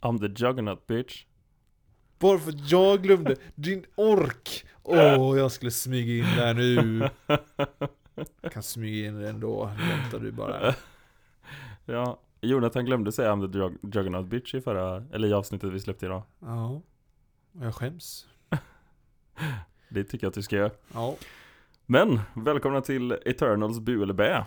I'm the juggernaut bitch. Bara för att jag glömde din ork! Åh, jag skulle smyga in där nu. Jag kan smyga in det ändå, väntar du bara. Ja, Jonathan glömde säga I'm the jug- juggernaut bitch i förra, eller i avsnittet vi släppte idag. Ja, jag skäms. Det tycker jag att du ska göra. Ja. Men, välkomna till Eternals bu eller bä.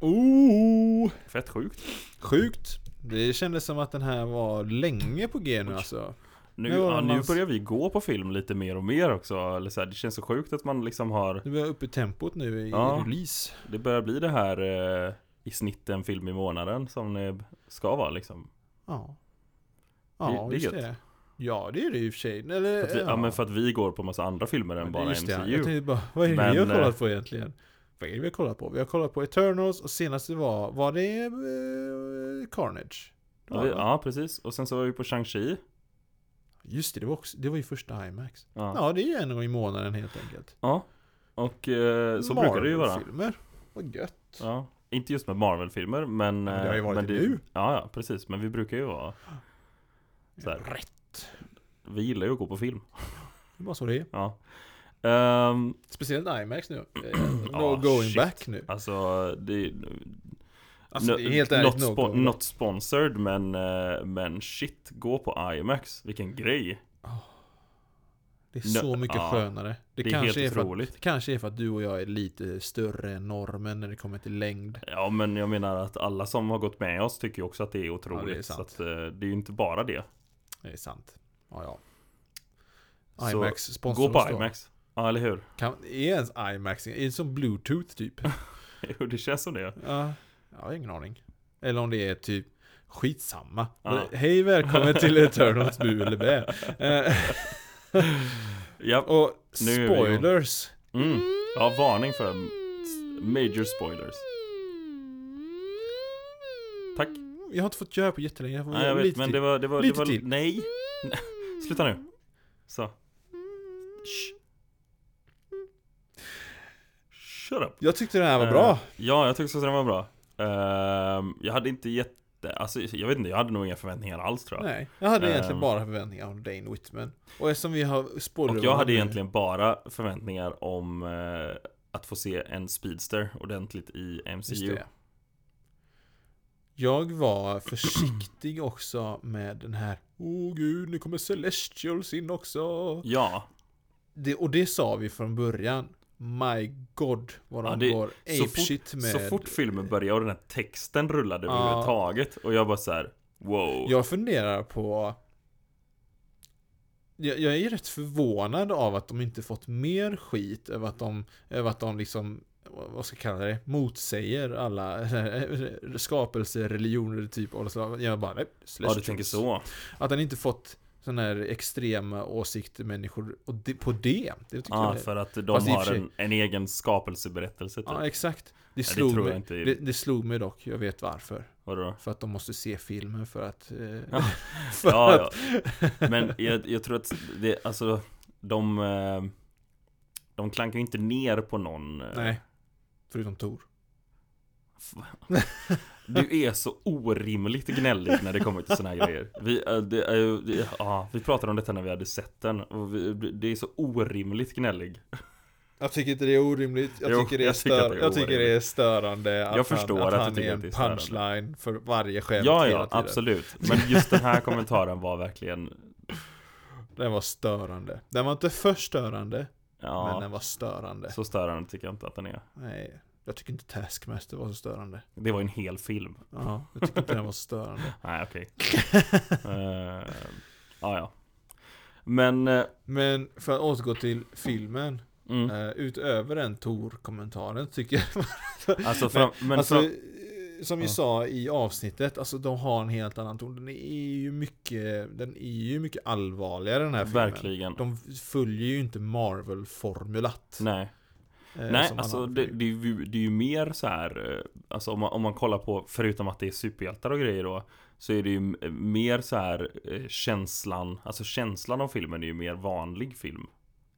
Oh, Fett sjukt. sjukt. Det kändes som att den här var länge på G nu alltså. Nu, ja, det nu börjar vi gå på film lite mer och mer också. Eller så här, det känns så sjukt att man liksom har, Nu är jag uppe i tempot nu i Ja. release. det börjar bli det här eh, i snitt en film i månaden som det ska vara liksom. Ja. Det- Ja, det är just det. Ja, det är det i och för sig. Eller, För vi, ja. men för att vi går på massa andra filmer än bara just det, MCU. tänkte bara, vad är det Men, vi har eh, kollat på egentligen? Vad är det vi har kollat på? Vi har kollat på Eternals och senast det var, var det eh, Carnage? Det Ja, var det, ja, precis. Och sen så var vi på Shang-Chi. Just det, det var, också, det var ju första IMAX. Ja. Ja, det är ju en gång i månaden helt enkelt. ja. Och eh, så brukar det ju vara. Marvel-filmer. Vad gött. Ja. Inte just med Marvel-filmer, men... men det har ju eh, varit men det nu. Ja, ja, precis. Men vi brukar ju vara... Så här. Rätt. Vi gillar ju att gå på film. Det var så det är. Ja. Ehm, Speciellt IMAX nu. Eh, no Ja, going shit. back nu. alltså, det... Alltså no- det är helt ärligt not, no spo- not sponsored, men, eh, men shit, gå på IMAX. Vilken grej. Det är No- så mycket ja, skönare. Det, det är kanske, helt är otroligt. att, det kanske är för att du och jag är lite större än normen när det kommer till längd. Ja, men jag menar att alla som har gått med oss tycker också att det är otroligt. Ja, det är så att, eh, det är ju inte bara det. Det är sant. Ja, ja. IMAX sponsrar Gå på. IMAX. Ja, eller hur? Kan, är ens IMAX, är det som bluetooth typ? Jo, det känns som det. ja, jag har ingen aning. Eller om det är typ skitsamma. Ja. Hej välkommen till Eternals bu eller bä. Ja. Och spoilers. Mm. Ja, varning för major spoilers. Tack. Jag har inte fått göra på jättelänge. Jag Nej, jag vet, lite men till. det var... Det var, Lite det var till. Nej. Sluta nu. Så. Shh. Shut up. Jag tyckte det här var Eh, bra. Ja, jag tyckte också den var bra. Ehm, jag hade inte jätte... Alltså, jag vet inte, jag hade nog inga förväntningar alls tror jag. Nej, jag hade Ehm. egentligen bara förväntningar om Dane Whitman. Och eftersom vi har spoiler Och jag hade egentligen bara förväntningar om eh, att få se en speedster ordentligt i MCU. Jag var försiktig också med den här Åh gud, nu kommer Celestials in också. Ja, Det, och det sa vi från början. My God, vad Ja, de det- går så apeshit med. så fort filmen började och den här texten rullade Ja. överhuvudtaget och jag bara så här: wow. Jag funderar på... Jag, jag är rätt förvånad av att de inte fått mer skit över att de, över att de liksom, vad ska jag kalla det, motsäger alla skapelser, religioner typ. Och så. Jag bara, nej, ja, du tänker så. Att den inte fått sådana här extrema åsikter människor och det, på det. Det tycker Ja, jag för att de Fast har en, en egen skapelseberättelse typ. Ja, exakt. Det det slog, tror jag mig, det, det slog mig dock, jag vet varför. Vadå? För att de måste se filmen för att... Eh, Ja. för Ja, att ja. Men jag, jag tror att det, alltså, de... eh, De klankar ju inte ner på någon... eh, Nej. Förutom Tor. Du är så orimligt gnällig när det kommer till såna här grejer. Vi, eh, det det, ja, vi pratade om detta när vi hade sett den och vi, det är så orimligt gnällig. Jag tycker inte det är orimligt. Jag Jo, tycker det är, jag tycker stör, det jag tycker det är störande att Jag förstår han, att, att han är en punchline för varje skämt Ja, ja, absolut. Men just den här kommentaren var verkligen... Den var störande. Den var inte för störande, men Ja, den var störande. så störande tycker jag inte att den är. Nej, jag tycker inte Taskmaster var så störande. Det var ju en hel film. Ja, jag tycker inte den var så störande. Nej, okej. Eh, Ja, ja. Men... eh, Men för att återgå till filmen, Mm, eh, utöver den Tor-kommentaren tycker jag alltså, fram, men alltså, eh, som vi Ja. sa i avsnittet, alltså de har en helt annan ton. Den är ju mycket, den är ju mycket allvarligare den här filmen. verkligen. De följer ju inte Marvel-formulat. Nej. Eh, Nej, alltså det, det, är ju, det är ju mer så här, eh, alltså om man, om man kollar på, förutom att det är superhjältar och grejer då, så är det ju m- mer så här eh, känslan, alltså känslan av filmen är ju mer vanlig film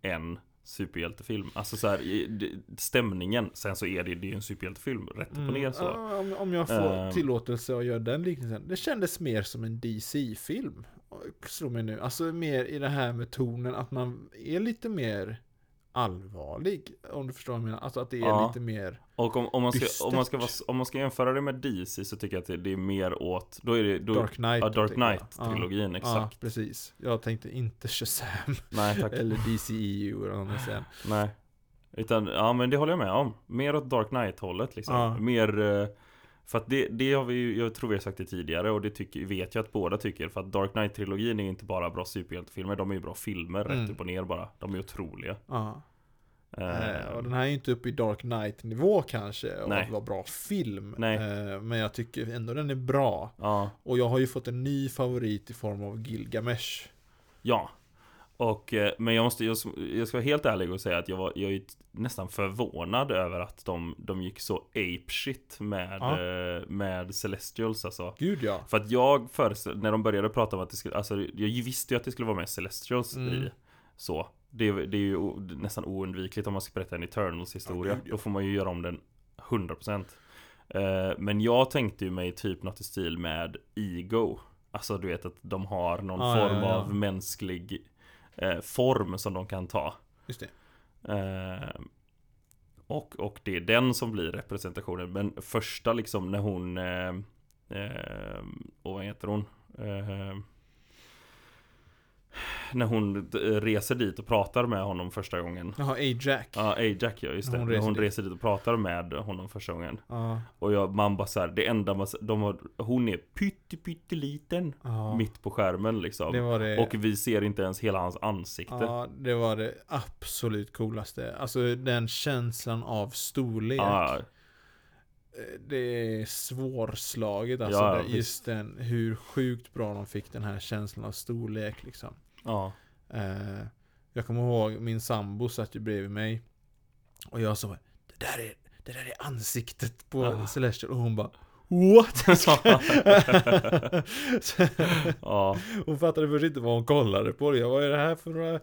än superhjältefilm. Alltså så här, stämningen. Sen så är det, det är ju en superhjältefilm, rätt upp och ner så. Mm, om jag får Ehm. tillåtelse att göra den liknelsen. Det kändes mer som en DC-film. Slår mig nu. Alltså mer i det här med tonen att man är lite mer allvarlig. Om du förstår vad jag menar. Alltså att det är Ja. lite mer... Och om, om, man ska, om, man ska vara, om man ska jämföra det med DC så tycker jag att det, det är mer åt, då är det, då, Dark Knight. ja, Dark. Knight-trilogin, Ja, exakt. Ja, precis. Jag tänkte inte Shazam. Nej tack, eller DCEU eller man säger. nej. Utan, ja men det håller jag med om. Mer åt Dark Knight-hållet liksom. Mer, eh, för att det, det har vi ju, jag tror vi har sagt det tidigare och det tycker, vet jag att båda tycker. För att Dark Knight-trilogin är inte bara bra superhjältefilmer, de är ju bra filmer Mm. rätt upp och ner bara. De är otroliga. Ja. Eh, och den här är ju inte uppe i Dark Knight-nivå kanske, och Nej. att vara bra film. Eh, men jag tycker ändå den är bra. Ja, Och jag har ju fått en ny favorit i form av Gilgamesh. Ja och, eh, men jag måste, jag, jag ska vara helt ärlig och säga att jag var, jag är nästan förvånad över att de, de gick så apeshit med, Ja. eh, med Celestials alltså. Gud ja. För att jag föreställ, när de började prata om att det skulle, alltså jag visste ju att det skulle vara med Celestials Mm. i Så det, det är ju nästan oundvikligt om man ska berätta en Eternals historia Ja, gud, ja. Då får man ju göra om den 100% eh, Men jag tänkte ju mig typ något i stil med Ego Alltså du vet att de har någon Ja, form ja, ja. av mänsklig eh, form som de kan ta Just det. Eh, och, och det är den som blir representationen. Men första liksom när hon... Eh, eh, och vad heter hon? När hon reser dit och pratar med honom första gången. Jaha, A-Jack. Ja, Ajax ja, just det. Hon när reser hon dit. reser dit och pratar med honom första gången. Ja. Och jag, man bara så här, det enda man, de har, hon är pytte pytteliten ja. mitt på skärmen liksom. Det var det. Och vi ser inte ens hela hans ansikte. Ja, det var det absolut coolaste. Alltså den känslan av storlek. Ja, Det är svårslaget alltså. Ja, visst. just den, hur sjukt bra de fick den här känslan av storlek liksom. ja. Eh, jag kommer ihåg min sambo satt ju bredvid mig. Och jag sa det där är, det där är ansiktet på Ah. Celestial. Och hon bara What? ja. hon fattade först inte vad hon kollade på. Jag vad är det här för några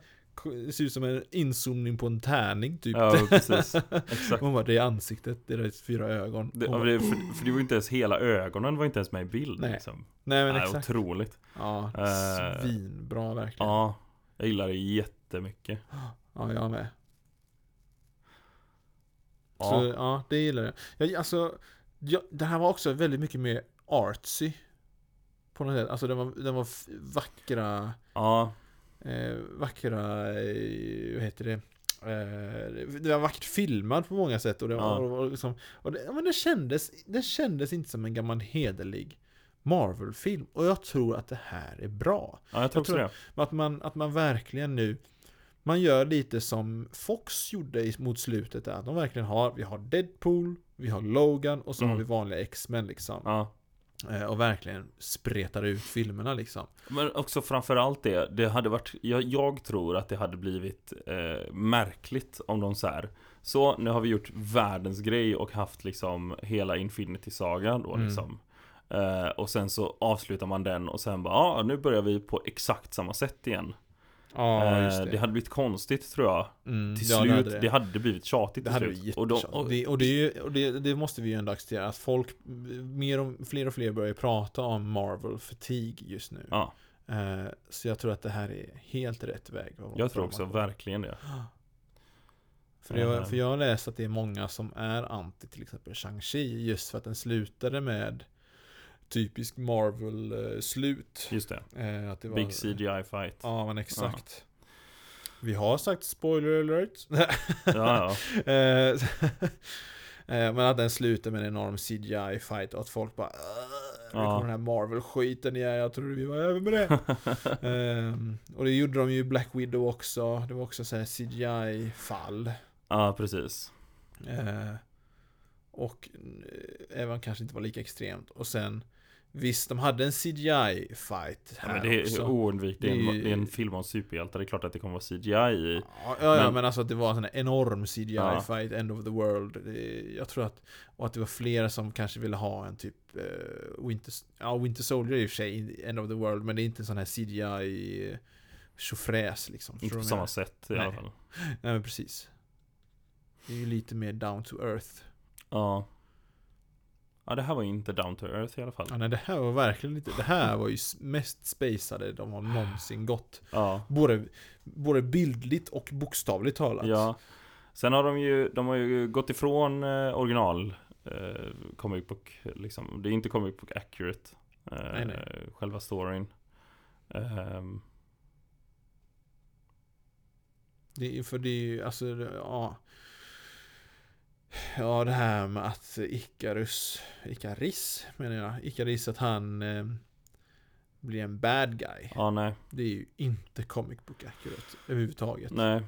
ser ut som en inzoomning på en tärning typ. Ja, precis. Exakt. Hon bara, det är ansiktet, det är dess fyra ögon. Det, bara, det, för, för det var ju inte ens hela ögonen var inte ens med i bild Nej. liksom. Nej men Nej, exakt. otroligt. Ja, Eh, svinbra verkligen. Ja, jag gillar det jättemycket. Ja, jag med. Ja, Så ja, det gillar jag. jag alltså, ja, det här var också väldigt mycket mer artsy. På något sätt. Alltså den var, den var vackra, ja, eh, vackra, eh, vad heter det? Eh, det var vackert filmad på många sätt och det, Ja. var, och, och liksom, och det, men det, kändes, det kändes inte som en gammal hederlig Marvel-film. Och jag tror att det här är bra. ja jag tror Jag tror- det. Att man, att man verkligen nu Man gör lite som Fox gjorde mot slutet där. Att de verkligen har Vi har Deadpool Vi har Logan och så Mm. har vi vanliga X-Men liksom Ja. Eh, Och verkligen spretar ut filmerna liksom Men också framförallt det, det hade varit, jag, jag tror att det hade blivit eh, märkligt om de så här. Så nu har vi gjort världens grej och haft liksom hela Infinity-sagan då Mm. liksom. Eh, och sen så avslutar man den och sen bara, ja nu börjar vi på exakt samma sätt igen. Ja Eh, just det. det, hade blivit konstigt tror jag. mm, Till ja, slut, det det hade hade, det. blivit tjatigt till hade slut. blivit och, de, och, det, och, det, ju- och det, måste vi ju ändå acceptera Att folk mer och, Fler och fler börjar prata om Marvel fatigue just nu ja, Eh, Så jag tror att det här är helt rätt väg jag tror också verkligen det. För jag, Eh. för jag har läst att det är många som är anti till exempel Shang-Chi just för att den slutade med typisk Marvel-slut. Just det. Eh, att det var, Big CGI fight. Ja, men exakt. Vi har sagt spoiler alert. Ja, ja. Eh, eh, Men att den slutar med en enorm CGI-fight och att folk bara "Åh, Nu Ja. kommer den här Marvel-skiten igen, jag trodde vi var över med det. Ehm, och det gjorde de ju i Black Widow också. Det var också så här CGI-fall. ja, precis. Eh, och även kanske inte var lika extremt. Och sen Visst, de hade en CGI-fight Ja, här men det är också. oundvikligt. Det, Det är en- film om superhjältar. Det är klart att det kommer vara CGI i. Ja, ja, ja Men- men, alltså att det var en sån här enorm CGI-fight, End of the World. Det, jag tror att, och att det var flera som kanske ville ha en typ uh, Winter, ja, Winter Soldier är i och för sig End of the World, men det är inte en sån här CGI tjofräs liksom. Inte på samma sätt i Nej. alla fall. Nej men precis. Det är ju lite mer down to earth. Ja. Ja, det här var inte down to earth i alla fall. Ja, nej, det här var verkligen inte, det här var ju mest spacade de har någonsin gått. Ja. Både, både bildligt och bokstavligt talat. Ja. Sen har de ju, de har ju gått ifrån eh, original eh, comic book liksom. Det är inte comic book accurate. Eh, Nej, nej. Själva storyn. Ehm, Det är, för det är ju, alltså, ja. Ja, det här med att Icarus, Ikaris menar jag, Ikaris att han eh, blir en bad guy. ja, nej. Det är ju inte comic book accurate överhuvudtaget. Nej.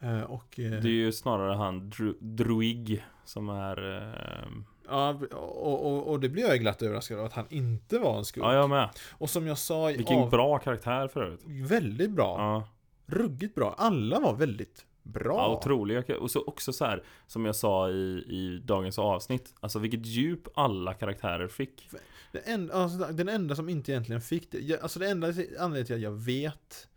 Eh, och, eh, Det är ju snarare han Dru- Druig som är... ehm, ja, och, och, och det blir jag glatt överraskad av att han inte var en skurk. ja, jag med. Och som jag sa i Vilken av, bra karaktär för övrigt. väldigt bra. Ja. Ruggigt bra. Alla var väldigt bra. Ja, otroliga. Och så också så här, som jag sa i, i dagens avsnitt. Alltså vilket djup alla karaktärer fick. Den, en, alltså, den enda som inte egentligen fick det, jag, alltså det enda anledningen till att jag vet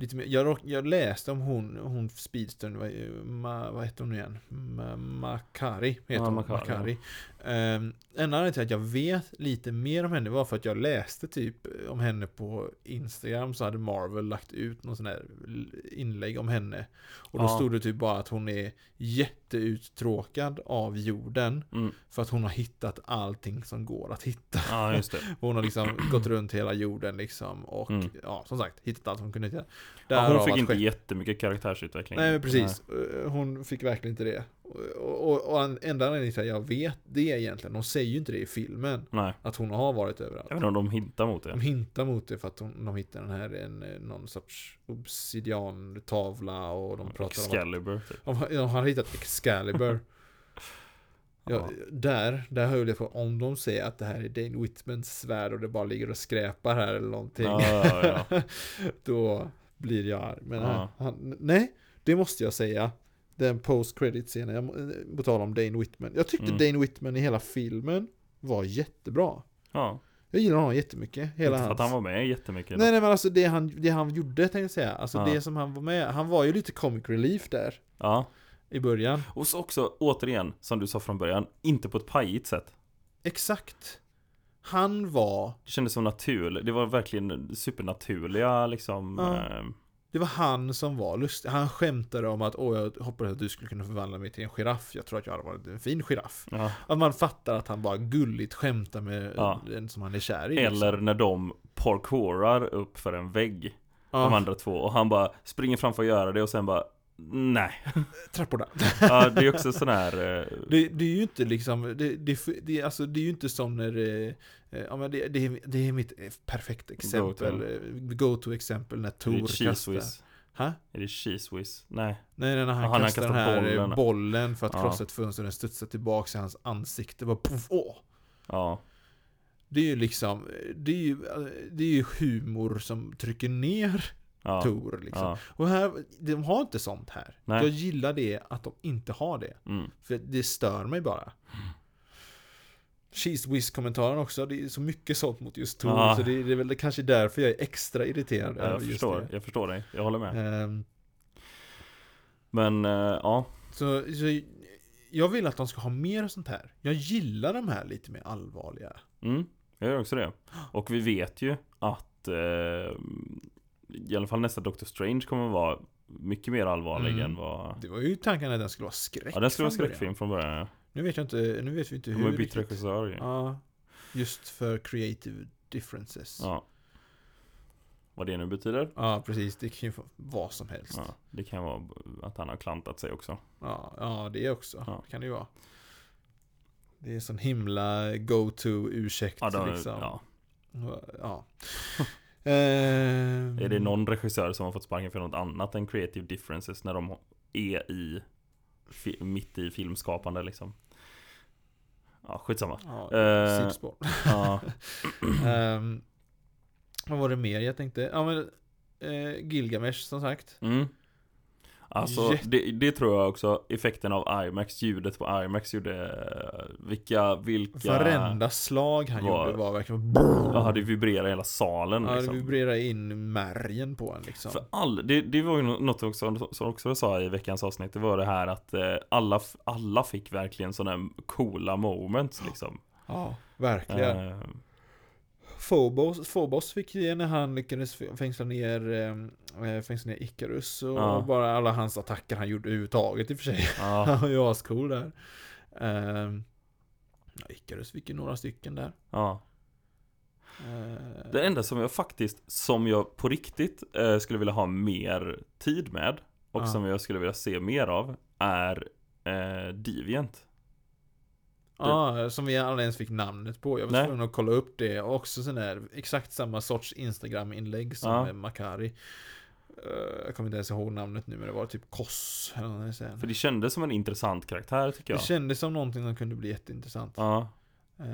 lite mer, jag, jag läste om hon, hon speedstern, vad, ma, vad heter hon nu igen? Ma, Makari heter Ja, hon, Makari, Makari. Um, en anledning till att jag vet lite mer om henne var för att jag läste typ om henne på Instagram så hade Marvel lagt ut någon sån här inlägg om henne. Och då Ja. stod det typ bara att hon är jätteuttråkad av jorden Mm. för att hon har hittat allting som går att hitta. Ja, just det. Hon har liksom gått runt hela jorden liksom och Mm. ja, som sagt, hittat allt hon kunde hitta. Ja, hon fick inte jättemycket karaktärsutveckling. Nej men precis, Eh, hon fick verkligen inte det. Och, och, och en- enda anledningen till att jag vet det egentligen, de säger ju inte det i filmen, Nej. att hon har varit överallt. Jag vet inte om de hintar mot De det. hintar mot det för att hon, de hittar den här, en, eh, någon sorts obsidian-tavla och de pratar om att Excalibur. Typ. om, de har hittat Excalibur. Ja, där, där höll jag på, om de säger att det här är Dane Whitmans svärd och det bara ligger och skräpar här eller någonting. Ja, ja, då blir jag arg. Men han, han, nej, det måste jag säga. Den post credit scenen, jag må- på tal om Dane Whitman. Jag tyckte Mm. Dane Whitman i hela filmen var jättebra. ja. Jag gillar honom jättemycket. Hela Inte för hans... att han var med jättemycket. Nej nej men alltså det han, det han gjorde tänkte jag säga. Alltså Ja. det som han var med, han var ju lite comic relief där. Ja. I början. Och så också, återigen, som du sa från början, inte på ett pajigt sätt. Exakt. Han var, Det kändes som natur. Det var verkligen supernaturliga liksom. Ja. eh, det var han som var lustig. Han skämtade om att åh jag hoppades att du skulle kunna förvandla mig till en giraff. Jag tror att jag hade varit en fin giraff. ja. Att man fattar att han bara gulligt skämtar med Ja. den som han är kär i. liksom. Eller när de parkourar upp för en vägg. De ja, andra två. Och han bara springer framför att göra det och sen bara Nej. trapporna. Ja, det är också sån här eh, Det, det är ju inte liksom, det, det, det, alltså, det är ju inte som när eh, Ja men det, det, är, det är mitt eh, perfekta exempel, eh, go-to-exempel när Är Tor kastar? Ha? Är det cheese whiz? Nej. Nej, nej, när han när han kastar den kastar här bollen, bollen. för att Ja. krossa ett fönster och den studsar tillbaka i hans ansikte. Bara puff, åh! Ja. Det är ju liksom, det är ju, det är ju humor som trycker ner Ja. Tor liksom. Ja. Och här, de har inte sånt här. Nej. Jag gillar det att de inte har det. Mm. För det stör mig bara. Cheese whiz kommentaren också, det är så mycket sånt mot just Tor. Ja. Så det är, det är väl kanske därför jag är extra irriterad Jag över förstår, jag förstår dig. Jag håller med. Ehm, Men eh, ja. Så, så jag vill att de ska ha mer sånt här. Jag gillar de här lite mer allvarliga. Mm, jag gör också det. Och vi vet ju att eh, i alla fall nästa Doctor Strange kommer att vara mycket mer allvarlig Mm. än vad... Det var ju tanken att den skulle vara skräck Ja, den skulle vara skräckfilm från början. Ja. Nu vet jag inte, nu vet vi inte De hur har bytt riktigt. regissör ju. Ja, just för creative differences. Ja. Ja. Vad det nu betyder. precis. Det kan ju vara vad som helst. Ja, det kan vara att han har klantat sig också. Ja, ja det också. Ja. kan det ju vara. Det är sån himla go-to ursäkt Ja, de, liksom. ja. ja. Ehm, Är det någon regissör som har fått sparken för något annat än creative differences när de är i mitt i filmskapande liksom? Ja, skitsamma. Ja, Eh, sidospår. Ja, Ehm, vad var det mer jag tänkte? Ja men eh, Gilgamesh som sagt. mm. Alltså Jätte- det, det tror jag också, effekten av IMAX, ljudet på IMAX gjorde, vilka, vilka Varenda slag han var- gjorde var verkligen Ja, det vibrerar i hela salen Ja, det liksom. vibrerade in märgen på en liksom. För all, det, det var ju nå- något också, som också jag sa i veckans avsnitt, det var det här att eh, alla, alla fick verkligen sådana coola moments liksom. Ja, verkligen. Eh, Phobos, Phobos fick ge när han lyckades fängsla ner, eh, fängsla ner Icarus och Ja. bara alla hans attacker han gjorde överhuvudtaget i och för sig. ja, Han var ju ascool där. Ja, Icarus fick ju några stycken där. ja. Eh, Det enda som jag faktiskt, som jag på riktigt eh, skulle vilja ha mer tid med och Ja. som jag skulle vilja se mer av är eh, Deviant. Ja, som vi aldrig ens fick namnet på. Jag var tvungen att kolla upp det. Och också sån där, exakt samma sorts Instagram-inlägg som Ja. Makari. Eh, jag kommer inte ens ihåg namnet nu, men det var typ Koss. Eller. För det kändes som en intressant karaktär tycker Det jag. kändes som någonting som kunde bli jätteintressant. Ja, Eh,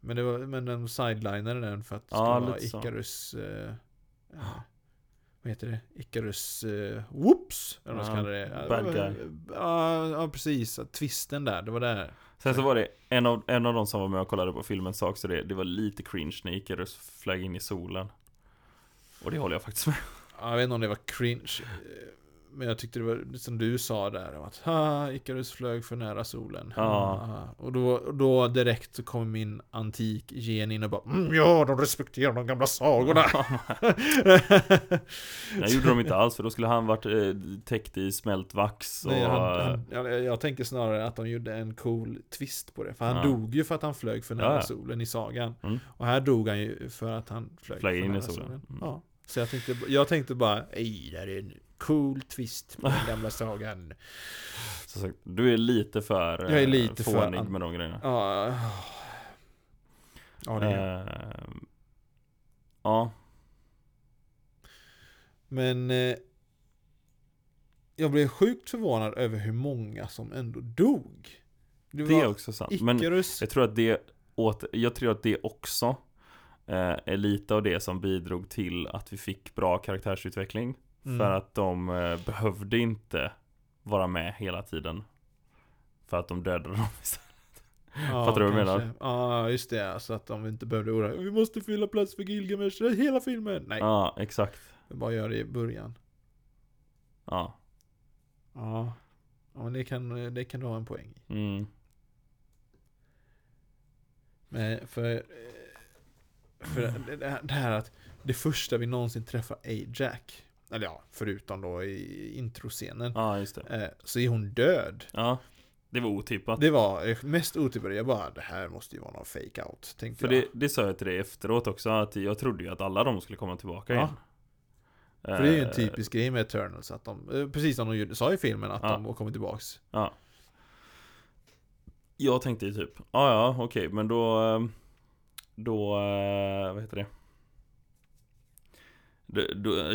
men, det var, men den sidelinade den för att det Ja, skulle vara. Icarus... Eh, eh, vad heter det? Icarus... Eh, whoops! Eller vad Ja, ska kalla det. bad guy. Ja, ja, precis. Twisten där, det var där. Sen så var det en av, en av de som var med och kollade på filmen sa också det, det var lite cringe när Icarus flög in i solen. Och det håller jag faktiskt med. Ja, Jag vet inte om det var cringe. Men jag tyckte det var som du sa där. om Att ha, Icarus flög för nära solen. Ja. Och då, då direkt så kom min antik gen in och bara mm, Ja, de respekterar de gamla sagorna. Jag gjorde de inte alls för då skulle han varit eh, täckt i smält vax och... Nej, han, han, jag, jag tänker snarare att de gjorde en cool twist på det. För han Ja. dog ju för att han flög för nära Ja, solen i sagan. Mm. Och här dog han ju för att han flög, Flög för in i nära solen. Mm. Ja. Så jag tänkte, jag tänkte bara, ej, det här är en cool twist på den gamla sagan. Så sagt, du är lite för Jag är eh, lite för fånig an- med de grejerna. Ja, ja det är Eh, ja, Men eh, jag blev sjukt förvånad över hur många som ändå dog. Det det är också sant. Men jag tror att det åt, jag tror att det också eh, är lite av det som bidrog till att vi fick bra karaktärsutveckling. Mm. För att de eh, behövde inte vara med hela tiden. För att de dödade dem istället. Ja, Fattar du vad jag menar? Ja, just det. Så att de inte behövde oroa Vi måste fylla plats för Gilgamesh hela filmen. Nej, Ja, exakt. vi bara gör det i början. Ja. Ja, ja men det kan, det kan du ha en poäng i. Mm. Men för, eh, för det- det här- att det första vi någonsin träffar Ajax, eller ja, förutom då i introscenen, Ja, just det. eh, så är hon död. Ja. Det var otippat. Det var eh, mest otippade. Jag bara, det här måste ju vara någon fake out tänkte För jag. det, det sa jag till dig efteråt också, att jag trodde ju att alla de skulle komma tillbaka Ja. igen. För det är ju en Eh, typisk grej med Eternals, att de, precis som de sa i filmen, att Ja. de kommit tillbaks. Ja. Jag tänkte ju typ, ja ja okej men då Då, eh, vad heter det?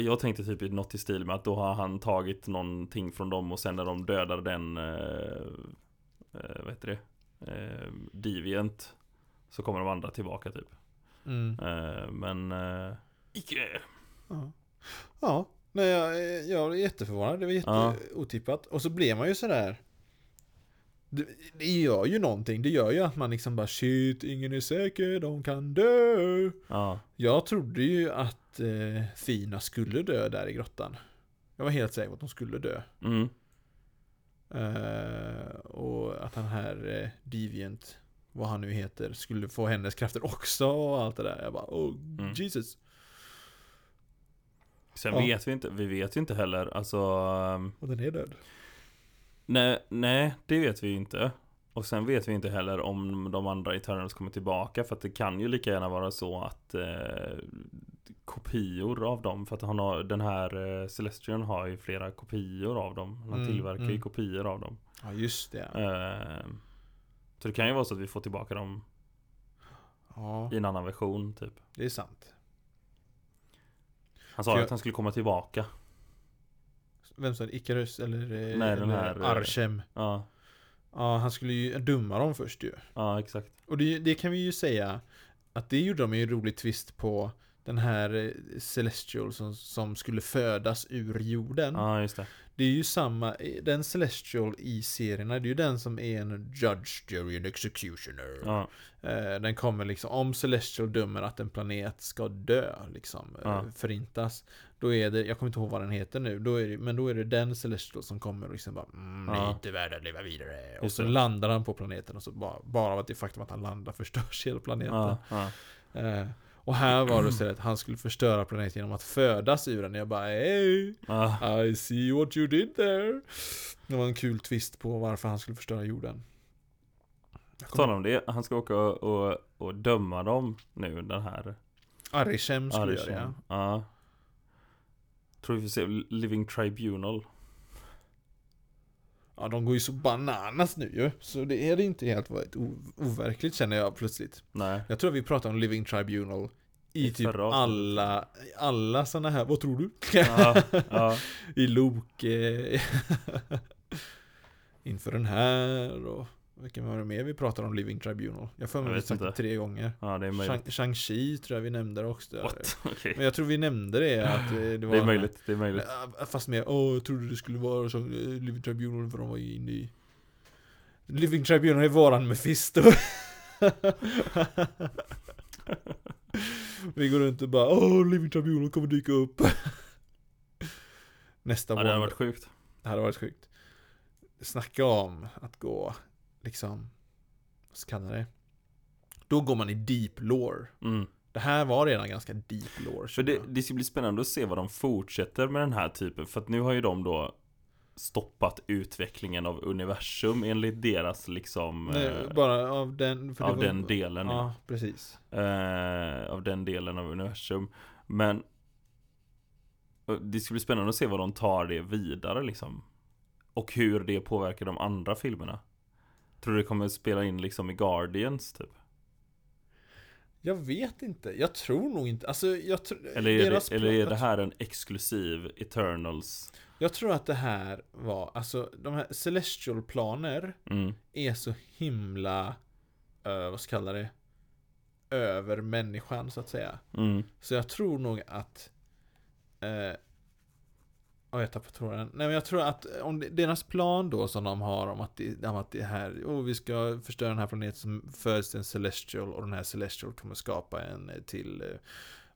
Jag tänkte typ i något i stil med att då har han tagit någonting från dem och sen när de dödar den eh, eh, Vad heter det? Eh, Deviant Så kommer de andra tillbaka typ Mm. eh, Men eh, Icke! Ja. ja, nej, jag, jag är jätteförvånad. Det var Ja. jätteotippat. Och så blev man ju sådär. Det, gör ju någonting. Det gör ju att man liksom bara shit, ingen är säker, de kan dö. Ja, Jag trodde ju att eh, Fina skulle dö där i grottan. Jag var helt säker på att de skulle dö. mm, Eh, och att han här eh, Deviant, vad han nu heter, skulle få hennes krafter också och allt det där. Jag bara, oh Mm. Jesus. Sen Ja. vet vi inte, vi vet ju inte heller alltså ehm, Och den är död. Nej, nej, det vet vi ju inte. Och sen vet vi inte heller om de andra Eternals kommer tillbaka för att det kan ju lika gärna vara så att eh, kopior av dem, för att han har, den här eh, Celestian har ju flera kopior av dem. Han Mm, tillverkar ju mm. kopior av dem. Ja, just det. Eh, så det kan ju vara så att vi får tillbaka dem Ja, i en annan version typ. det är sant. Han sa För ju jag- att han skulle komma tillbaka. Vem sa det? Icarus eller, eh, Nej, den eller här, eh, Archem? Ja, Ja, han skulle ju dumma dem först ju. ja exakt. Och det, det kan vi ju säga att det gjorde de ju en rolig twist på den här eh, Celestial som, som skulle födas ur jorden. Ja, just det. Det är ju samma, den Celestial i serierna, det är ju den som är en Judge, Jury and Executioner. Ja, Eh, Den kommer liksom, om Celestial dömer att en planet ska dö, liksom, eh, Ja. förintas. Då är det, jag kommer inte ihåg vad den heter nu, då är det, men då är det den Celestial som kommer och liksom bara mm, Ja. är inte värd att leva vidare. Och så det. landar han på planeten och så bara, bara av att det faktum att han landar förstörs hela planeten. ja. Eh, och här var det så att han skulle förstöra planeten genom att födas ur den. Jag bara hey, ja. I see what you did there. Det var en kul twist på varför han skulle förstöra jorden. Tala om det, han ska åka och, och, och döma dem nu, den här Arishem skulle göra Arishem. det. Ja. Tror vi får se Living Tribunal. Ja, de går ju så bananas nu ju. Så det är det inte helt overkligt känner jag plötsligt. Nej. Jag tror vi pratade om Living Tribunal i, typ alla, alla sådana här, vad tror du? Ja, ja. I Loke. Inför den här och vilken var det mer vi pratade om Living Tribunal? Jag Jag mig vi sagt det tre gånger. ja, det är Shang- möjligt. Shang-Chi tror jag vi nämnde också. What? Okej. Men jag tror vi nämnde det att eh, det var Det är möjligt, det är möjligt. Fast mer, åh jag trodde det skulle vara som eh, Living Tribunal för de var ju inne i Living Tribunal är våran Mephisto Vi går runt och bara, åh Living Tribunal kommer dyka upp Nästa Ja, det hade varit sjukt. Det hade varit sjukt Snacka om att gå, liksom Vad ska det? Då går man i deep lore Mm. Det här var redan ganska deep lore För det, det ska bli spännande att se vad de fortsätter med den här typen. För att nu har ju de då stoppat utvecklingen av universum enligt deras liksom Nej, eh, bara av den av var- den delen. ja. Ja, precis eh, av den delen av universum. Men eh, det ska bli spännande att se vad de tar det vidare liksom. Och hur det påverkar de andra filmerna. Tror du det kommer spela in liksom i Guardians typ? Jag vet inte, jag tror nog inte, alltså jag tror Eller är, det, eller är det här en exklusiv Eternals? Jag tror att det här var, alltså de här Celestial planer Mm, är så himla, uh, vad ska jag kalla det? Över människan så att säga. mm, Så jag tror nog att eh, Ja, jag tappade tråden. Nej men jag tror att om deras plan då som de har om att det, om att det här, oh, vi ska förstöra den här planeten som föds en Celestial och den här Celestial kommer skapa en till eh,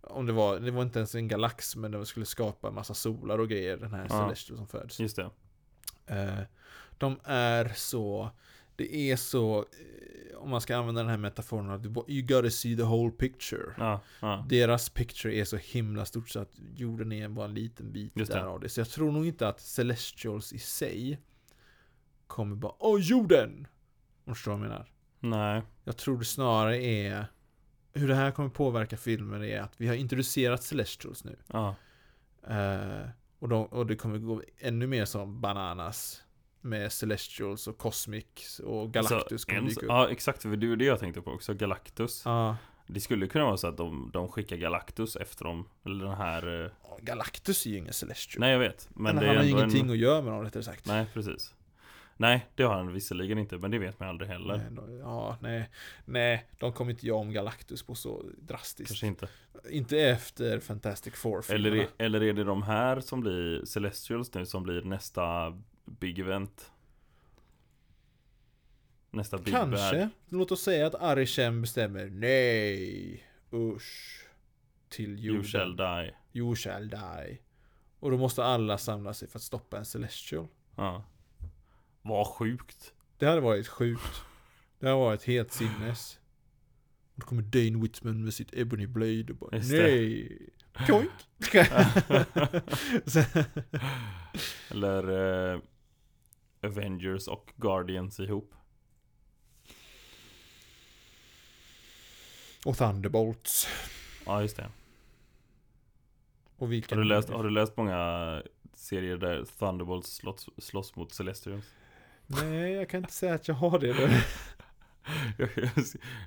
om det var, det var inte ens en galax men det skulle skapa en massa solar och grejer den här Ja. Celestial som föds. just det. Eh, de är så, det är så, eh, om man ska använda den här metaforen, att you gotta see the whole picture. Ja, ja. Deras picture är så himla stort så att jorden är bara en liten bit Just det. där av det. Så jag tror nog inte att Celestials i sig kommer bara Åh, jorden! Om du förstår vad jag menar. Nej. Jag tror det snarare är hur det här kommer påverka filmen är att vi har introducerat Celestials nu. Ja, Eh, och, de, och det kommer gå ännu mer som bananas med Celestials och Cosmics och Galactus Så kommer dyka upp. ja exakt, för det är det jag tänkte på också, Galactus. Ja, Det skulle kunna vara så att de, de skickar Galactus efter dem, eller den här... eh, Galactus är ju ingen Celestial. Nej jag vet, men Men han har ju ingenting en... att göra med dem rättare sagt. Nej, precis. Nej, det har han visserligen inte, men det vet man aldrig heller. Nej, de- ja, nej, nej, de kommer inte göra om Galactus på så drastiskt. Kanske inte. Inte efter Fantastic Four Eller, är- eller är det de här som blir Celestials nu som blir nästa Big Event? Nästa Big Bad. Kanske. Låt oss säga att Arishem bestämmer nej, usch, till jorden. You shall die. You shall die. Och då måste alla samla sig för att stoppa en Celestial. Ja. Vad sjukt. Det hade varit sjukt. Det hade varit helt sinnes. Och då kommer Dane Whitman med sitt Ebony Blade och bara Just det. nej. Joink. Så- Eller eh, Avengers och Guardians ihop. och Thunderbolts. Ja, just det. Och vilken... Har du läst, har du läst många serier där Thunderbolts slåss, slåss mot Celestials? Nej, jag kan inte säga att jag har det. Då. Jag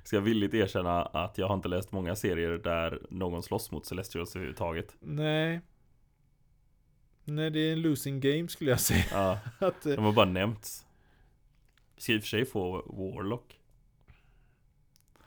ska villigt erkänna att jag har inte läst många serier där någon slåss mot Celestials överhuvudtaget. Nej. Nej, det är en losing game skulle jag säga. Ja, Att, eh, de har bara nämnts. Vi ska i och för sig få Warlock.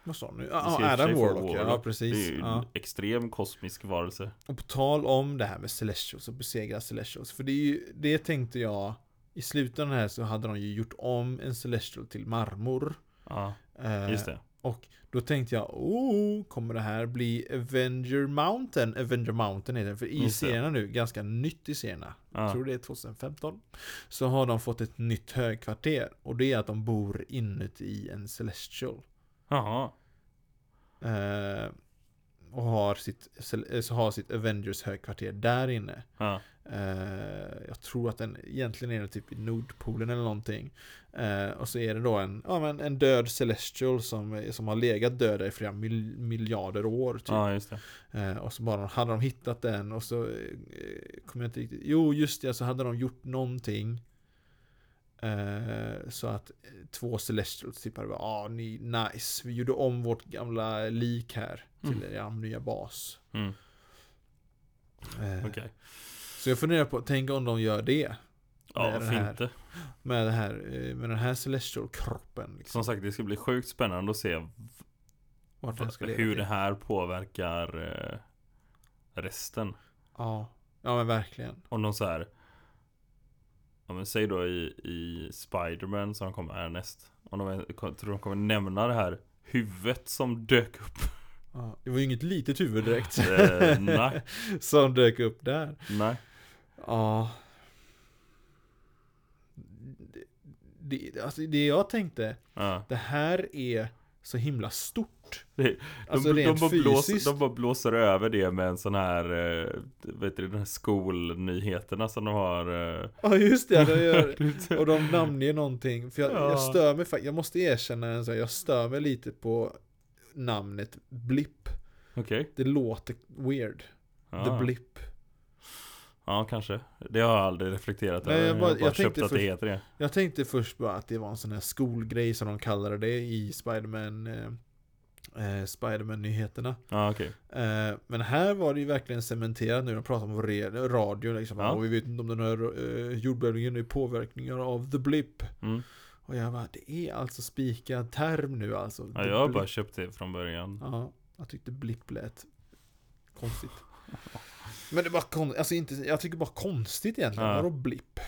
Vad sa du nu? Det Ja, för Adam få Warlock, ja, Det precis. är ju Ja. en extrem kosmisk varelse. Och på tal om det här med Celestials och besegra Celestials. För det är ju, det tänkte jag, i den här så hade de ju gjort om en Celestial till marmor. Ja, Eh, just det. Och då tänkte jag, oh, kommer det här bli Avenger Mountain? Avenger Mountain heter det, för i serierna nu, ganska nytt i serierna, jag Ja. tror det är 2015, så har de fått ett nytt högkvarter. Och det är att de bor inuti en Celestial. Jaha. Eh, och har sitt, eh, så har sitt Avengers högkvarter där inne. Ja. Eh, jag tror att den egentligen är den typ i Nordpolen eller någonting. Eh, och så är det då en, ja, men en död Celestial som, som har legat döda i flera mil, miljarder år. Typ. ja. Eh, och så bara hade de hittat den och så eh, kommer jag inte riktigt, jo just det, så hade de gjort någonting. Eh, så att eh, två Celestials hade bara, ah ni, nice, vi gjorde om vårt gamla lik här till Mm. er nya bas. Mm. Eh, Okej. Så jag funderar på, tänk om de gör det. Ja, varför här- inte? Med, det här, eh, med den här Celestial-kroppen. Liksom, Som sagt, det ska bli sjukt spännande att se hur det här påverkar resten. Ja. ja, men verkligen. Om de så här Ja men säg då i, i Spiderman som kommer härnäst Om de tror de kommer nämna det här huvudet som dök upp Ja, det var ju inget litet huvud direkt. Eh, nej. Som dök upp där. Nej Ja. Det, alltså det jag tänkte, ja. det här är så himla stort. De, Alltså de, rent bara blåser, de bara blåser över det med en sån här eh, Vet du, den här skolnyheterna som de har eh, Ja just det, de gör, och de namnger någonting. För jag, Ja. jag stör mig jag måste erkänna en sak, jag stör mig lite på namnet Blip. Okej Det låter weird. ja. The Blip. Ja kanske Det har jag aldrig reflekterat över jag bara- jag köpt att först- det heter det Jag tänkte först bara att det var en sån här skolgrej som de kallade det i Spiderman eh, eh, Spiderman-nyheterna. Ja okej Eh, men här var det ju verkligen cementerat nu, de pratar om radio liksom. Ja. Och vi vet inte om den här eh, jordbävningen är påverkningar av the blip. mm. Och jag bara, det är alltså spikad term nu alltså. Ja jag har blip. bara köpt det från början Ja, jag tyckte blipp lät konstigt. Men det var kon- alltså inte, jag tycker bara konstigt egentligen. Ja. Vadå blipp?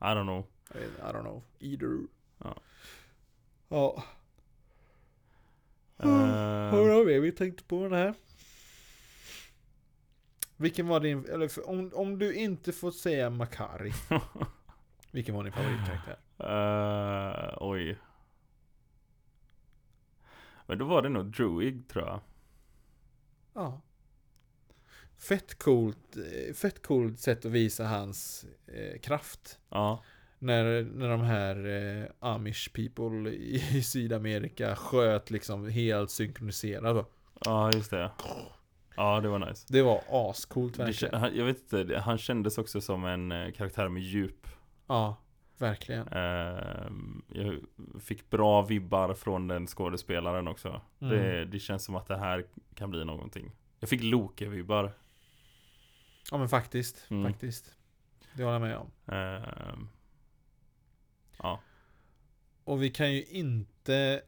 I don't know I I don't know, either. Ja. Ja. Eh, Vad har vi? Vi tänkte på den här. Vilken var din, eller för, om, om du inte får säga Makari. vilken var din favoritkaraktär? Eh, oj. Men då var det nog Druid tror jag. Ja. Fett coolt, eh, fett coolt sätt att visa hans eh, kraft. Ja. När, när de här eh, Amish people i, i Sydamerika sköt liksom helt synkroniserat. Ja, just det. Ja, det var nice. Det var ascoolt Det, verkligen. han, jag vet inte, det- han kändes också som en eh, karaktär med djup. Ja, verkligen. Ehm, jag fick bra vibbar från den skådespelaren också. Mm. Det, det känns som att det här kan bli någonting. Jag fick Loke-vibbar. Ja men faktiskt, Mm. faktiskt. Det håller jag med om. Ehm, ja. Och vi kan ju inte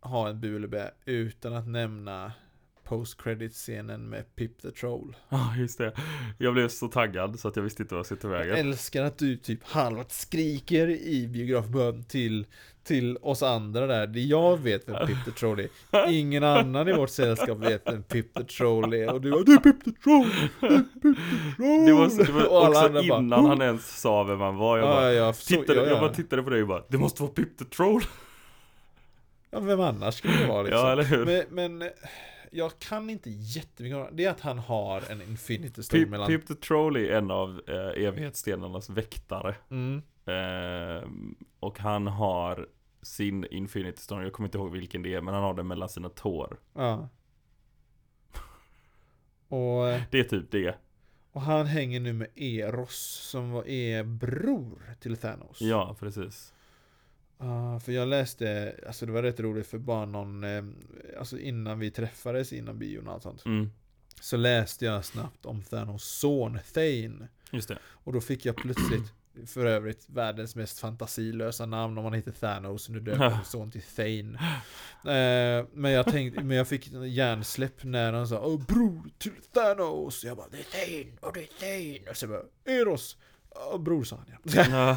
ha en Bulebä utan att nämna post credit scenen med Pip the Troll. Ja, just det. Jag blev så taggad så att jag visste inte vad jag skulle ta Jag vägen. älskar att du typ halvt skriker i biografbön till, till oss andra där. Det jag vet vem Pip the Troll är. Ingen annan i vårt sällskap vet vem Pip the Troll är. Och du bara, det är Pip the Troll! Det är Pip the Troll! Det var, det var också andra bara, innan han ens sa vem han var. Jag Ja, bara, ja, så, tittade, ja, jag bara tittade på dig och bara Det måste vara Pip the Troll! ja, vem annars skulle det vara liksom? Ja, eller hur? Men, men eh, jag kan inte jättemycket om det. Är att han har en Infinity Stone mellan... Pip the Troll är en av eh, evighetsstenarnas väktare. Mm. Ehm, och han har sin Infinity Stone, jag kommer inte ihåg vilken det är, men han har den mellan sina tår. Ja. Och, eh, Det är typ det. och han hänger nu med Eros som var, är bror till Thanos. Ja, precis. Ja, för jag läste, alltså det var rätt roligt för bara någon, eh, alltså innan vi träffades innan bion och allt sånt. Mm, Så läste jag snabbt om Thanos son Thane. just det. Och då fick jag plötsligt För övrigt världens mest fantasilösa namn om man heter Thanos. Nu döper Ja. son till Thane. Eh, men jag tänkte, men jag fick hjärnsläpp när han sa Åh bror till Thanos. Jag bara det är Thane och det är Thane. Och så bara Eros. Ja, bror sa han ja.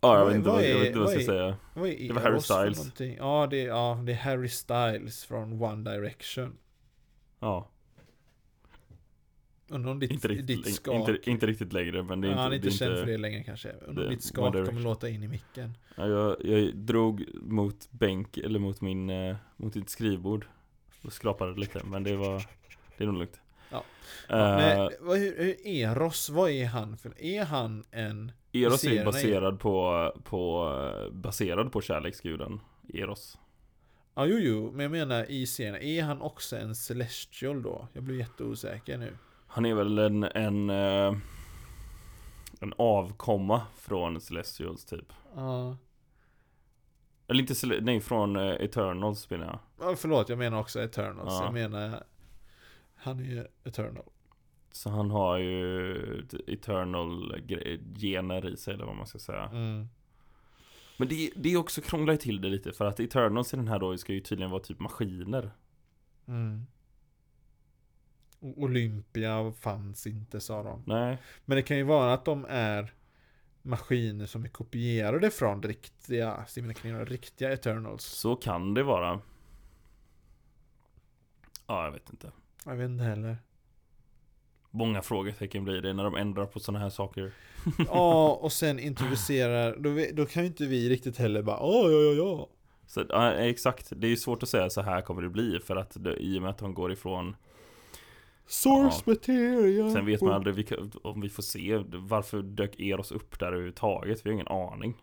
Ja, jag vet inte vad vad, jag är- vet inte vad jag ska säga. Är Det var Harry Styles. Ja det, är, ja, det är Harry Styles från One Direction. Ja, Undrar om ditt, inte riktigt, ditt skak. inte, inte riktigt längre men det är ja, inte, han är inte är känd inte, för det längre kanske. Undrar om ditt skak kommer låta in i micken. Ja, jag, jag drog mot bänk, eller mot min, eh, mot ditt skrivbord och skrapade lite, men det var, det är nog lugnt Ja. Nej, vad, hur, hur, Eros, vad är han för? Är han en... Eros är baserad på, på, baserad på kärleksguden Eros Ja, jo, jo, men jag menar i serien. Är han också en Celestial då? Jag blir jätteosäker nu. Han är väl en, en, eh, en avkomma från Celestials typ Ja. Eller inte, Cele- nej från eh, Eternals menar jag Ja, förlåt, jag menar också Eternals. Ja. Jag menar... Han är ju Eternal. Så han har ju Eternal gener i sig eller vad man ska säga Mm. Men det, det är också krånglar till det lite för att Eternals i den här då ska ju tydligen vara typ maskiner Mm. Olympia fanns inte sa de. Nej, Men det kan ju vara att de är maskiner som är kopierade från riktiga, vara riktiga Eternals. så kan det vara Ja, jag vet inte Jag vet inte heller. Många frågetecken blir det när de ändrar på sådana här saker Ja, och sen introducerar, då, då kan ju inte vi riktigt heller bara Åh, ja, ja, ja. Så ja, exakt, det är ju svårt att säga så här kommer det bli för att det, i och med att de går ifrån Source material. Sen vet man aldrig om vi får se varför dök Eros upp där överhuvudtaget, vi har ingen aning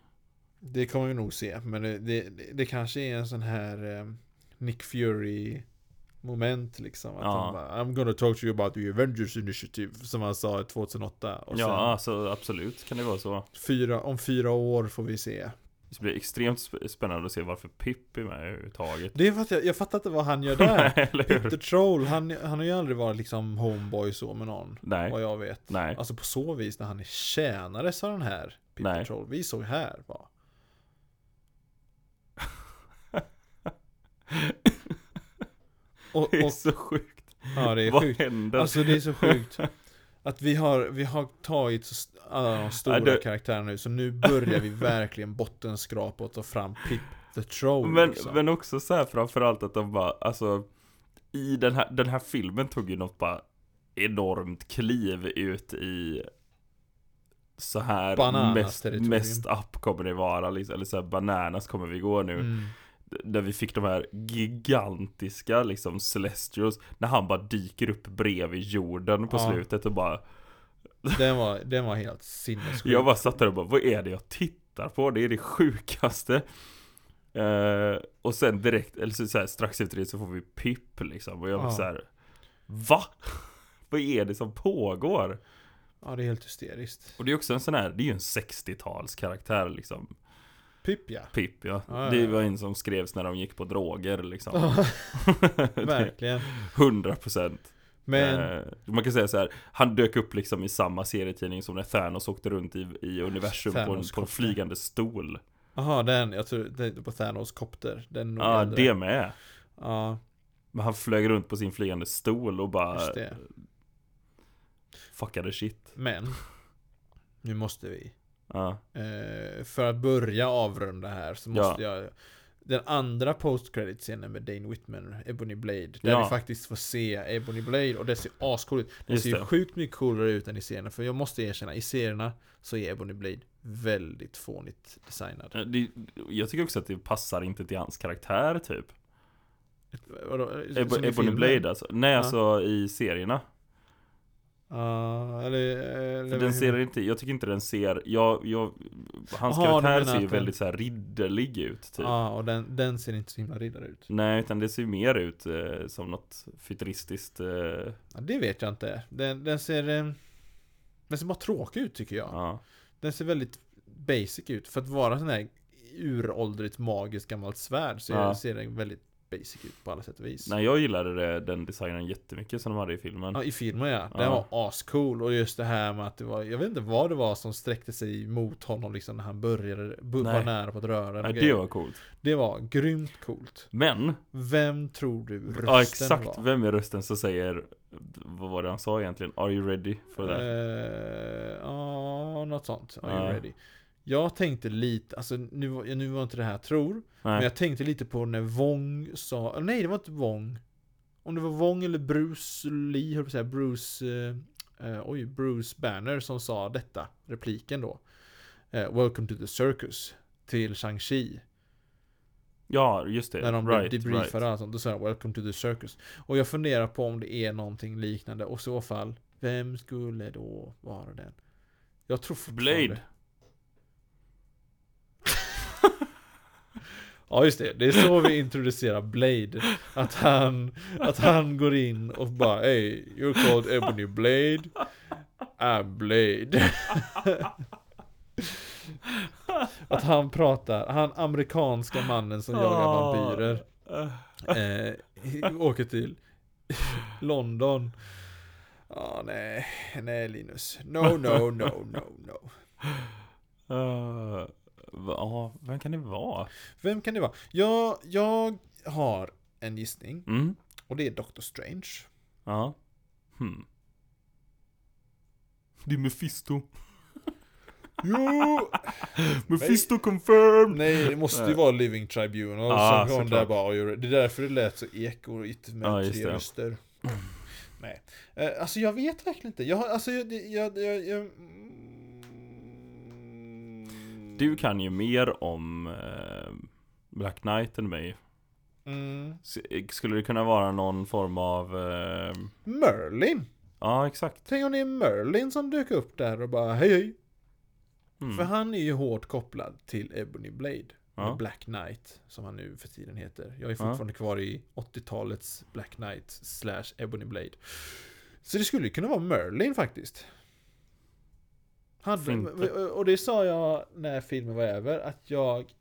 Det kommer vi nog se, men det, det, det, kanske är en sån här eh, Nick Fury moment liksom. Att Ja. bara, I'm gonna talk to you about the Avengers Initiative, som han sa 2008. Och Ja, sen alltså absolut kan det vara så fyra, om fyra år får vi se. Det blir extremt sp- spännande att se varför Pip är med överhuvudtaget Det är för att jag, jag fattar inte vad han gör där. Nej, Troll, han, han har ju aldrig varit liksom homeboy så med någon. Nej, Vad jag vet. nej Alltså på så vis när han är tjänare så den här Peter Nej. Troll. Vi såg här bara. Och, Det är och, så sjukt ja det är Vad sjukt. händer? Alltså det är så sjukt. Att vi har, vi har tagit så alla de stora Ja, det- karaktärerna nu, så nu börjar vi verkligen bottenskrapa och ta fram Pip the Troll men, liksom. men också så här framförallt att de bara, alltså I den här, den här filmen tog ju något bara enormt kliv ut i så här Bananas mest, mest up kommer det vara liksom, eller så här bananas kommer vi gå nu Mm. Där vi fick de här gigantiska liksom celestials När han bara dyker upp bredvid jorden på Ja. slutet och bara Den var, den var helt sinnessjuk. Jag bara satt där och bara, vad är det jag tittar på? Det är det sjukaste Eh, Och sen direkt, eller så, så här, strax efter det så får vi Pip liksom Och jag var Ja. så här, Va? vad är det som pågår? Ja, det är helt hysteriskt. Och det är också en sån här, det är ju en 60-tals karaktär liksom Pip ja. Pip ja, ja, Det var en som skrevs när de gick på droger liksom Verkligen. 100% Men, Eh, Man kan säga så här, han dök upp liksom i samma serietidning som när Thanos åkte runt i, i universum på en, på en flygande stol jaha den, jag tror det på Thanos kopter. Den Ja, äldre. det med Ja, Men han flög runt på sin flygande stol och bara just det. Fuckade shit Men, nu måste vi. Ja, Eh, för att börja avrunda här så Ja. måste jag Den andra post credit scenen med Dane Whitman, Ebony Blade Där Ja. vi faktiskt får se Ebony Blade och det ser ascoolt ut Det Just ser ju sjukt mycket coolare ut än i serierna För jag måste erkänna, i serierna så är Ebony Blade väldigt fånigt designad Eh, det, Jag tycker också att det passar inte till hans karaktär typ Vadå, Ebony filmen? Blade alltså Nej Ja. alltså i serierna Ja, eller, eller För den ser inte, jag tycker inte den ser jag, jag, Hans Aha, karaktär ser ju väldigt så här ridderlig ut typ. Ja, och den, den ser inte så himla riddare ut. Nej utan det ser ju mer ut eh, som något futuristiskt eh, ja, Det vet jag inte. Den, den ser eh, Den ser bara tråkig ut tycker jag. Ja, Den ser väldigt basic ut. För att vara sån här uråldrigt magiskt gammalt svärd så Ja. ser den väldigt basic ut på alla sätt och vis. Nej jag gillade det, den designen jättemycket som de hade i filmen Ja, i filmen ja. Den Ja. var ascool och just det här med att det var, jag vet inte vad det var som sträckte sig mot honom liksom när han började, var nära på att röra den Nej, det var coolt det var grymt coolt. Men, Vem tror du rösten ja exakt, var? vem är rösten som säger Vad var det han sa egentligen? Are you ready for that? Eh, Ja, något sånt. Are you Ja. ready? Jag tänkte lite, alltså nu, nu var inte det här tror, men Nej, jag tänkte lite på när Wong sa, nej det var inte Wong. Om det var Wong eller Bruce Lee, höll säga, Bruce, eh, eh, oj, Bruce Banner som sa detta, repliken då. Eh, Welcome to the circus, till Shang-Chi. ja just det, När de right, debriefade right. och sånt, då sa jag Welcome to the circus. Och jag funderar på om det är någonting liknande, och i så fall, vem skulle då vara den? Jag tror fortfarande... Blade Ja just det, det är så vi introducerar Blade. Att han, att han går in och bara Hey, you're called Ebony Blade. I'm Blade. Att han pratar, han amerikanska mannen som jagar Ah. vampyrer. Eh, åker till London. Ja, nej, nej Linus. No, no, no, no, no. Ja, vem kan det vara? Vem kan det vara? Jag, jag har en gissning. Mm, Och det är Doctor Strange. ja hmm. Det är Mephisto Jo! Mephisto confirmed! Nej, det måste ju vara Living Tribunal Ja, som kom där bara Det är därför det lät så ekoigt med just tre röster. Nej. Eh, alltså jag vet verkligen inte. Jag alltså jag, jag, jag, jag Du kan ju mer om eh, Black Knight än mig Mm. S- Skulle det kunna vara någon form av eh, Merlin! Ja, exakt Tänk om det är Merlin som dök upp där och bara hej hej. mm. För han är ju hårt kopplad till Ebony Blade. Ja. Black Knight, som han nu för tiden heter. Jag är fortfarande kvar i 80-talets Black Knight slash Ebony Blade. Så det skulle kunna vara Merlin faktiskt. Fint. och det sa jag när filmen var över, att jag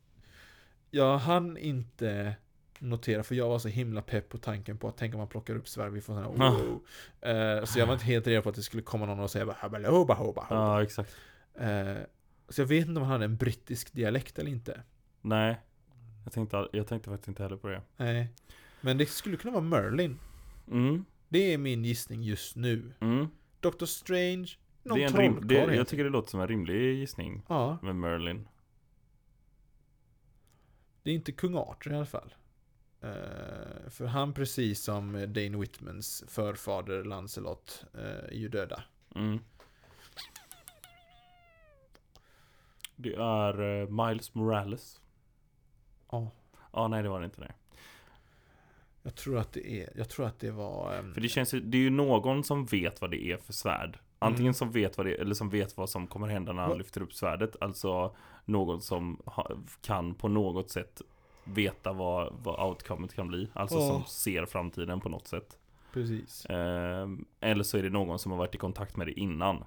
Jag hann inte notera, för jag var så himla pepp på tanken på att tänka om man plockar upp svärd, vi får sån här Ja. wow. Eh, Så jag var inte helt redo på att det skulle komma någon och säga bara hoba hoba Ja, exakt Eh, Så jag vet inte om han hade en brittisk dialekt eller inte. Nej jag tänkte, jag tänkte faktiskt inte heller på det Nej. Men det skulle kunna vara Merlin. Mm, Det är min gissning just nu. mm. Doctor Strange, någon Det är en rim, det, Jag tycker det låter som en rimlig gissning Ja, Med Merlin det är inte kung Arthur i alla fall. Eh, för han precis som Dane Whitmans förfader Lancelot eh, är ju döda. mm. Det är eh, Miles Morales Ja. Ja, nej det var det inte nej Jag tror att det är, jag tror att det var... ehm, För det känns ju, det är ju någon som vet vad det är för svärd Antingen Mm. som vet vad det eller som vet vad som kommer hända när han lyfter upp svärdet Alltså någon som ha, kan på något sätt veta vad, vad outcomet kan bli Alltså Ja. som ser framtiden på något sätt Precis. Ehm, Eller så är det någon som har varit i kontakt med det innan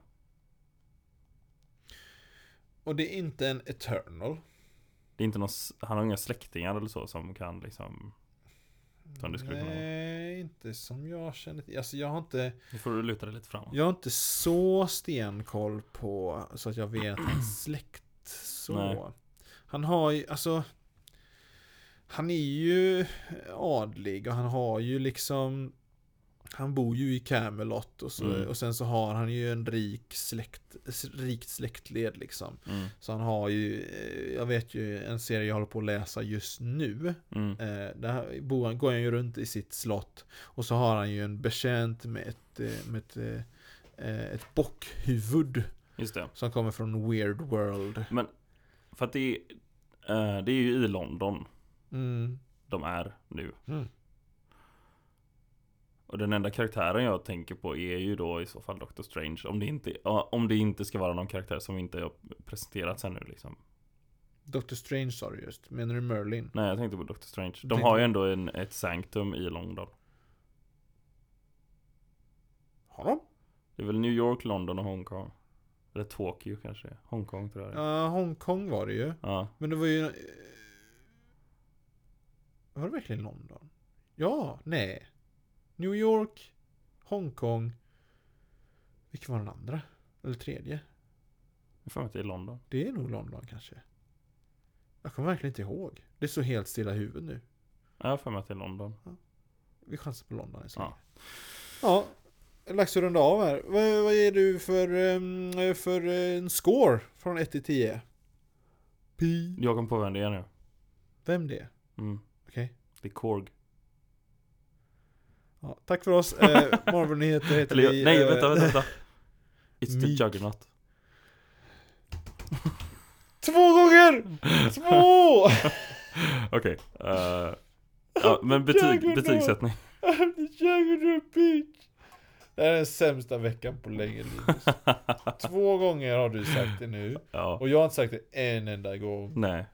Och det är inte en Eternal. Det är inte någon, han har inga släktingar eller så som kan liksom Som det skulle kunna vara Nej, inte som jag känner till. Alltså jag har inte... Nu får du luta dig lite framåt Jag har inte så stenkoll på så att jag vet hans släkt så. Nej. Han har ju, alltså Han är ju adlig och han har ju liksom Han bor ju i Camelot och, så, Mm. och sen så har han ju en rik släkt, rikt släktled liksom. mm, Så han har ju, eh, jag vet ju en serie jag håller på att läsa just nu. mm, Eh, där bor han, går han ju runt i sitt slott. Och så har han ju en betjänt med ett, eh, med ett, eh, ett bockhuvud. Just det Som kommer från Weird World. Men För att det är Det är ju i London Mm. De är nu Mm. Och den enda karaktären jag tänker på är ju då i så fall Doctor Strange Om det inte, om det inte ska vara någon karaktär som inte har presenterats ännu liksom Doctor Strange sa du just. Menar du Merlin? Nej jag tänkte på Doctor Strange De har ju ändå en, ett sanctum i London Har de? Det är väl New York, London och Hongkong Eller Tokyo kanske Hongkong tror jag. Ja, Hongkong var det ju. Ja, Men det var ju... Var det verkligen London? Ja, nej. New York, Hongkong. Vilken var den andra? Eller tredje? Jag får att det är London. Det är nog London kanske. Jag kommer verkligen inte ihåg. Det är så helt stilla i huvudet nu. Ja, Jag får mig att det är London. Vi chansar på London så Ja. Ja, dags att runda av här. Vad, vad ger du för, ehm, för eh, en score från 1 till 10? Pi. Jag kom på vem det är nu. Vem det är? Mm. Okej. Det är Korg. Ja, tack för oss. Eh, Marvel-nyheter heter Eller, vi. nej, eh, vänta, vänta, vänta. It's the. Juggernaut. Två gånger! Två! Okej. eh, ja, men betyg, Juggernaut. I'm betygssättning. the Juggernaut bitch! Det här är den sämsta veckan på länge Linus. Två gånger har du sagt det nu. ja. Och jag har inte sagt det en enda gång. Nej.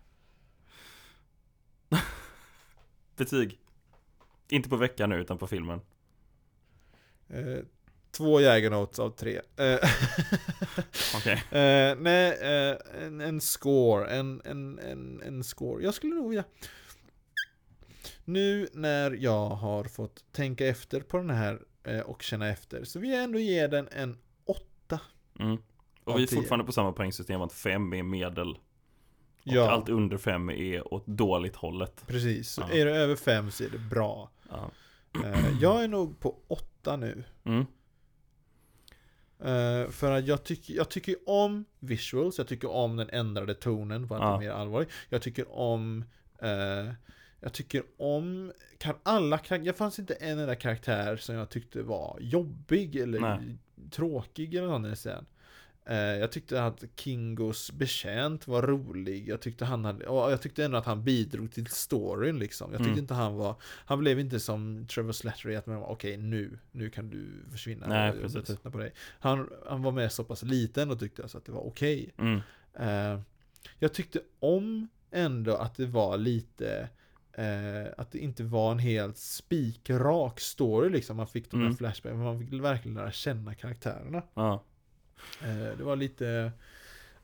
betyg. Inte på veckan nu, utan på filmen. Eh, två Jägernotes av tre. Eh, Okej. eh, nej, eh, en, en score. En, en, en, en score. Jag skulle nog vilja... Nu när jag har fått tänka efter på den här eh, och känna efter så vill jag ändå ge den en åtta. Mm. Och vi är fortfarande på samma poängsystem att 5 är medel. Och Ja. allt under 5 är åt dåligt hållet. Precis, så Ja. är det över fem så är det bra. Ja. Eh, jag är nog på åtta nu. Mm. Eh, för att jag tycker, jag tycker om visuals, jag tycker om den ändrade tonen att Ja. mer allvarlig. Jag tycker om eh, Jag tycker om kan alla karaktärer, det fanns inte en enda karaktär som jag tyckte var jobbig eller Nej. tråkig eller något sen. Eh, jag tyckte att Kingos betjänt var rolig. Jag tyckte han hade, jag tyckte ändå att han bidrog till storyn liksom. Jag tyckte Mm. inte han var, han blev inte som Trevor Slattery att man var okej nu, nu kan du försvinna. Nej, Jag precis. på dig. Han, han var med så pass liten och tyckte alltså att det var okej. Mm. Eh, jag tyckte om ändå att det var lite eh, att det inte var en helt spikrak story liksom. Man fick de här Mm. flashbacks, men man fick verkligen lära känna karaktärerna. Ja. Eh, det var lite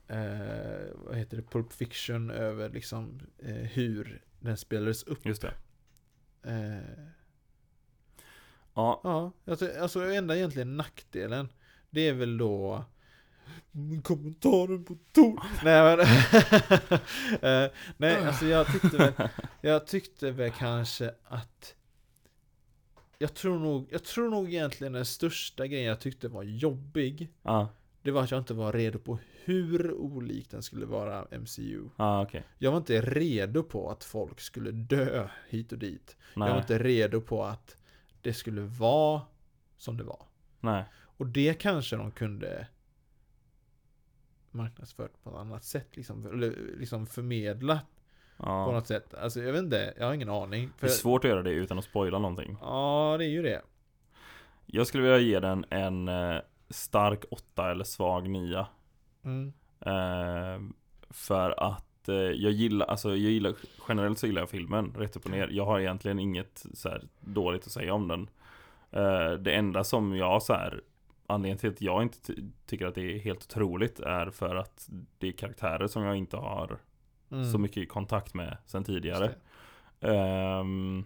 eh, vad heter det, Pulp Fiction över liksom eh, hur den spelades upp. Just det. Eh, Ja. ja, alltså, alltså enda egentligen nackdelen det är väl då kommentaren på Tor. Nej men eh, Nej alltså jag tyckte väl Jag tyckte väl kanske att Jag tror nog Jag tror nog egentligen den största grejen jag tyckte var jobbig Ja. Det var att jag inte var redo på hur olik den skulle vara MCU Ja, okej. Jag var inte redo på att folk skulle dö hit och dit Jag var Nej. inte redo på att Det skulle vara Som det var Nej. och det kanske de kunde marknadsfört på ett annat sätt liksom, eller liksom förmedla på Ja. något sätt. Alltså jag vet inte, jag har ingen aning. Det För, är svårt att göra det utan att spoila någonting. ja, det är ju det. Jag skulle vilja ge den en eh, stark åtta eller svag nia. Mm. Eh, för att eh, jag gillar, alltså jag gillar, generellt så gillar jag filmen rätt upp och ner. Jag har egentligen inget så här dåligt att säga om den. Eh, det enda som jag så här, anledningen till att jag inte ty- tycker att det är helt otroligt är för att det är karaktärer som jag inte har Mm. så mycket kontakt med sen tidigare. Ehm,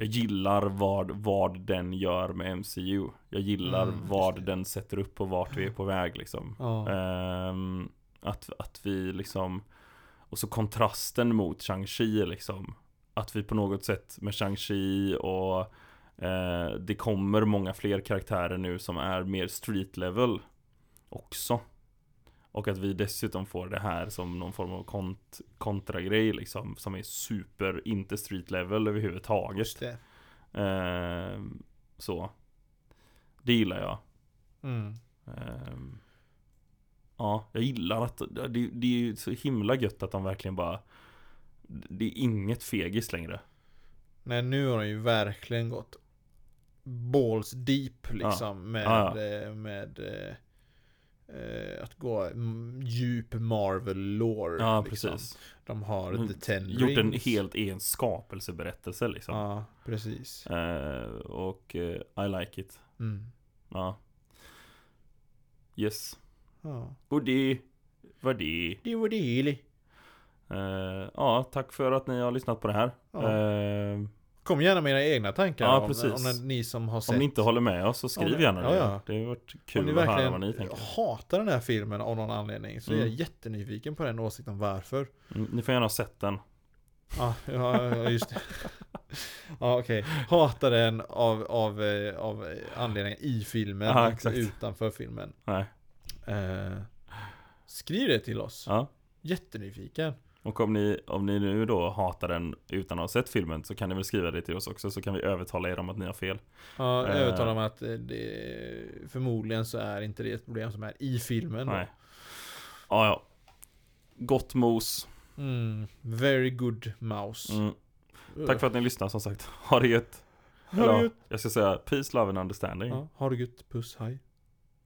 jag gillar vad, vad den gör med MCU. Jag gillar Mm, vad den sätter upp och vart vi är på väg liksom. Ja. Ehm, att, att vi liksom Och så kontrasten mot Shang-Chi liksom Att vi på något sätt med Shang-Chi och eh, Det kommer många fler karaktärer nu som är mer street level Också Och att vi dessutom får det här som någon form av kont kontragrej liksom Som är super, inte street level överhuvudtaget. Just det. Ehm, Så. Det gillar jag. Mm. Ehm, Ja, jag gillar att det, det är ju så himla gött att de verkligen bara Det är inget fegis längre. Nej, nu har de ju verkligen gått balls deep liksom med, Ja, eh, med eh, eh, att gå djup Marvel lore. Ja, liksom. precis De har Mm, The Ten Gjort en Rings. helt egen skapelseberättelse liksom Ja, precis. Ehm, Och eh, I like it Mm. Ja Yes Ja. Och det var det Det var det. Eh, ja, tack för att ni har lyssnat på det här. Ja. Kom gärna med era egna tankar Ja, om, om när ni som har sett om ni inte håller med oss så skriv Om- gärna det. ja. Det har varit om kul ni att höra vad ni tänker. hatar den här filmen av någon anledning så är jag Mm. jättenyfiken på den åsikten varför. Mm, Ni får gärna ha sett den. Ja, just det. Ja okej. Hatar den av, av, eh, av anledningar i filmen, Ja, inte utanför filmen. Nej. Eh, skriv det till oss. Ja. Jättenyfiken. Och om ni, om ni nu då hatar den utan att ha sett filmen så kan ni väl skriva det till oss också så kan vi övertala er om att ni har fel. Ja, Eh. övertygad om att eh, det, förmodligen så är inte det ett problem som är i filmen. då. Nej. Ja, ja. Gott mos. Mm, very good mouse. Mm. Tack för att ni lyssnade som sagt. Ha det gött. Ha det Eller, gött. Jag ska säga peace, love and understanding. Ja, ha det gött. Puss, hej.